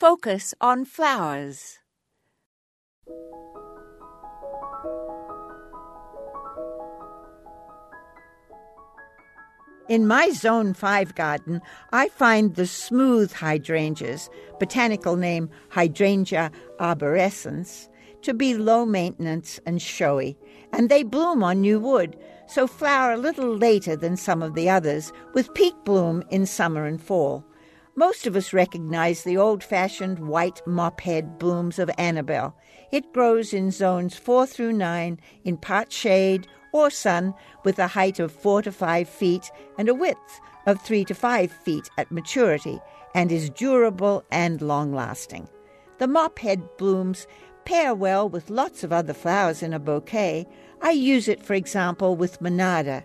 Focus on flowers. In my Zone 5 garden, I find the smooth hydrangeas, botanical name Hydrangea arborescens, to be low maintenance and showy, and they bloom on new wood, so flower a little later than some of the others, with peak bloom in summer and fall. Most of us recognize the old fashioned white mop head blooms of Annabelle. It grows in zones 4 through 9 in part shade or sun with a height of 4 to 5 feet and a width of 3 to 5 feet at maturity and is durable and long lasting. The mophead blooms pair well with lots of other flowers in a bouquet. I use it, for example, with Monarda.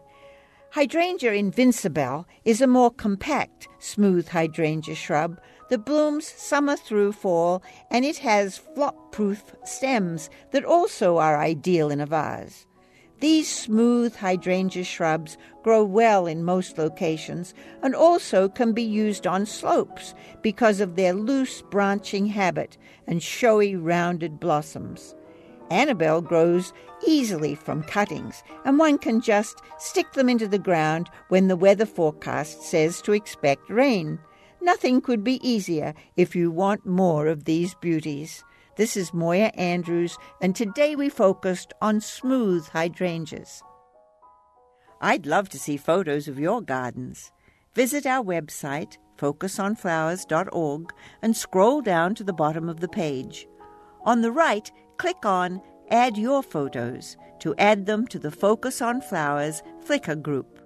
Hydrangea Invincibelle is a more compact, smooth hydrangea shrub that blooms summer through fall, and it has flop proof stems that also are ideal in a vase. These smooth hydrangea shrubs grow well in most locations and also can be used on slopes because of their loose branching habit and showy rounded blossoms. Annabelle grows easily from cuttings, and one can just stick them into the ground when the weather forecast says to expect rain. Nothing could be easier if you want more of these beauties. This is Moya Andrews, and today we focused on smooth hydrangeas. I'd love to see photos of your gardens. Visit our website, focusonflowers.org, and scroll down to the bottom of the page. On the right, click on Add Your Photos to add them to the Focus on Flowers Flickr group.